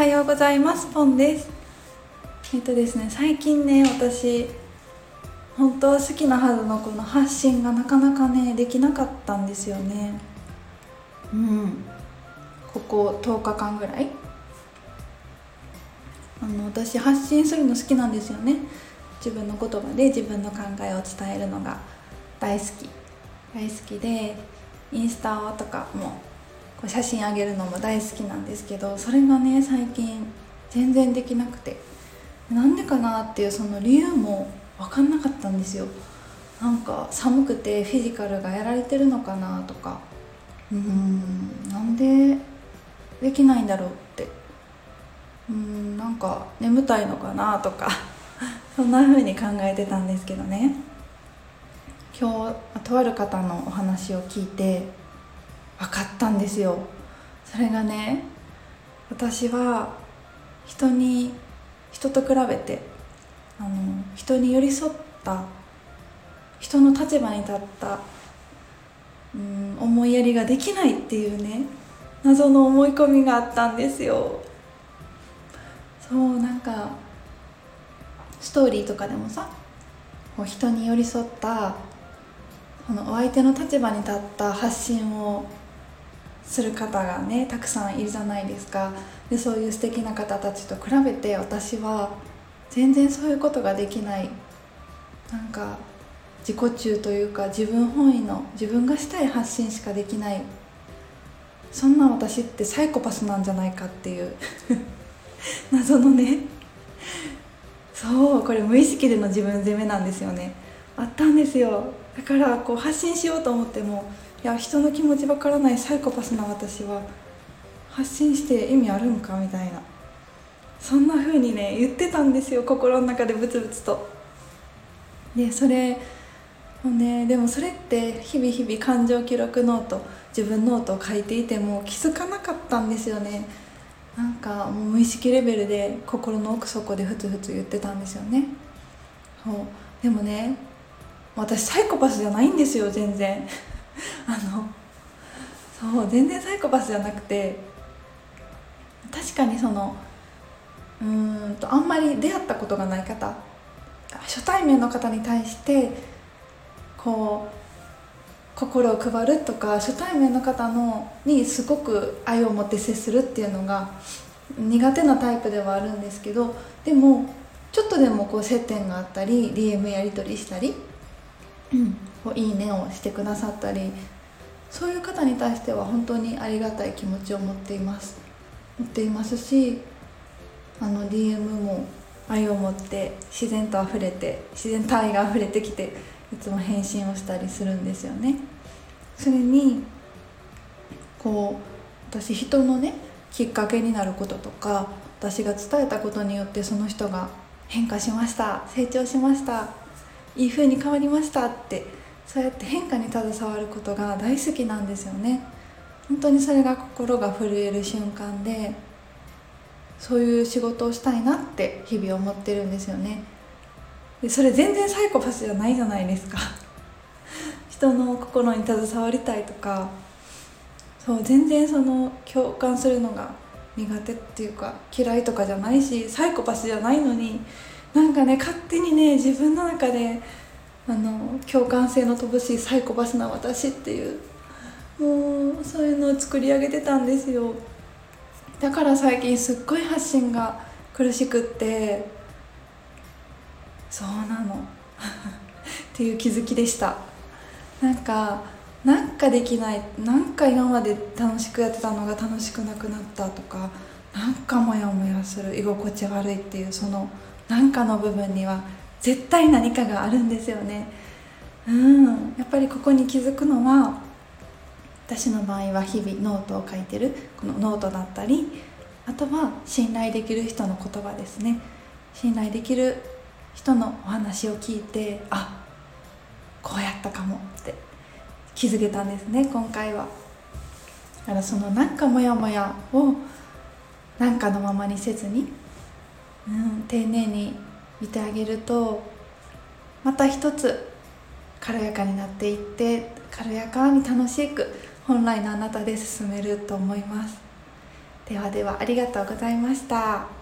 はようございます。ポンです。えっとですね最近ね私本当は好きなはずのこの発信がなかなかねできなかったんですよね。うん。ここ10日間ぐらい。あの私発信するの好きなんですよね。自分の言葉で自分の考えを伝えるのが大好き。大好きでインスタとかもこう写真あげるのも大好きなんですけどそれがね最近全然できなくてなんでかなっていうその理由も分かんなかったんですよ。なんか寒くてフィジカルがやられてるのかなとか。うーんなんでできないんだろうって。うーんなんか眠たいのかなとか。そんな風に考えてたんですけどね。今日とある方のお話を聞いて分かったんですよ。それがね私は人に人と比べてあの人に寄り添った人の立場に立ったうん思いやりができないっていうね謎の思い込みがあったんですよ。そうなんかストーリーとかでもさこう人に寄り添ったこのお相手の立場に立った発信をする方がねたくさんいるじゃないですか。でそういう素敵な方たちと比べて私は全然そういうことができない。なんか自己中というか自分本位の自分がしたい発信しかできない。そんな私ってサイコパスなんじゃないかっていう。謎のね。そうこれ無意識での自分責めなんですよね。あったんですよ。だからこう発信しようと思ってもいや人の気持ちわからないサイコパスな私は発信して意味あるんかみたいな。そんな風にね言ってたんですよ心の中でブツブツと。でそれもねでもそれって日々日々感情記録ノート自分ノートを書いていても気づかなかったんですよね。なんかもう無意識レベルで心の奥底でふつふつ言ってたんですよね。そう。でもね私サイコパスじゃないんですよ全然。あのそう全然サイコパスじゃなくて確かにそのうーんとあんまり出会ったことがない方初対面の方に対してこう心を配るとか初対面の方のにすごく愛を持って接するっていうのが苦手なタイプではあるんですけどでもちょっとでもこう接点があったり DM やり取りしたり、いいねをしてくださったりそういう方に対しては本当にありがたい気持ちを持っています。持っていますしあの DM も愛を持って自然と溢れて自然と愛が溢れてきていつも返信をしたりするんですよね。それにこう私人のねきっかけになることとか私が伝えたことによってその人が変化しました成長しましたいい風に変わりましたってそうやって変化に携わることが大好きなんですよね。本当にそれが心が震える瞬間でそういう仕事をしたいなって日々思ってるんですよね。でそれ全然サイコパスじゃないじゃないですか。人の心に携わりたいとかそう全然その共感するのが苦手っていうか嫌いとかじゃないしサイコパスじゃないのになんかね勝手にね自分の中であの共感性の乏しいサイコパスな私っていうもうそういうのを作り上げてたんですよ。だから最近すっごい発信が苦しくってそうなの。っていう気づきでした。なんかなんかできないなんか今まで楽しくやってたのが楽しくなくなったとかなんかモヤモヤする居心地悪いっていうそのなんかの部分には絶対何かがあるんですよね。うん。やっぱりここに気づくのは私の場合は日々ノートを書いてるこのノートだったりあとは信頼できる人の言葉ですね。信頼できる人のお話を聞いてあこうやったかもって気づけたんですね今回は。だからそのなんかモヤモヤをなんかのままにせずに、うん、丁寧に見てあげるとまた一つ軽やかになっていって軽やかに楽しく本来のあなたで進めると思います。ではではありがとうございました。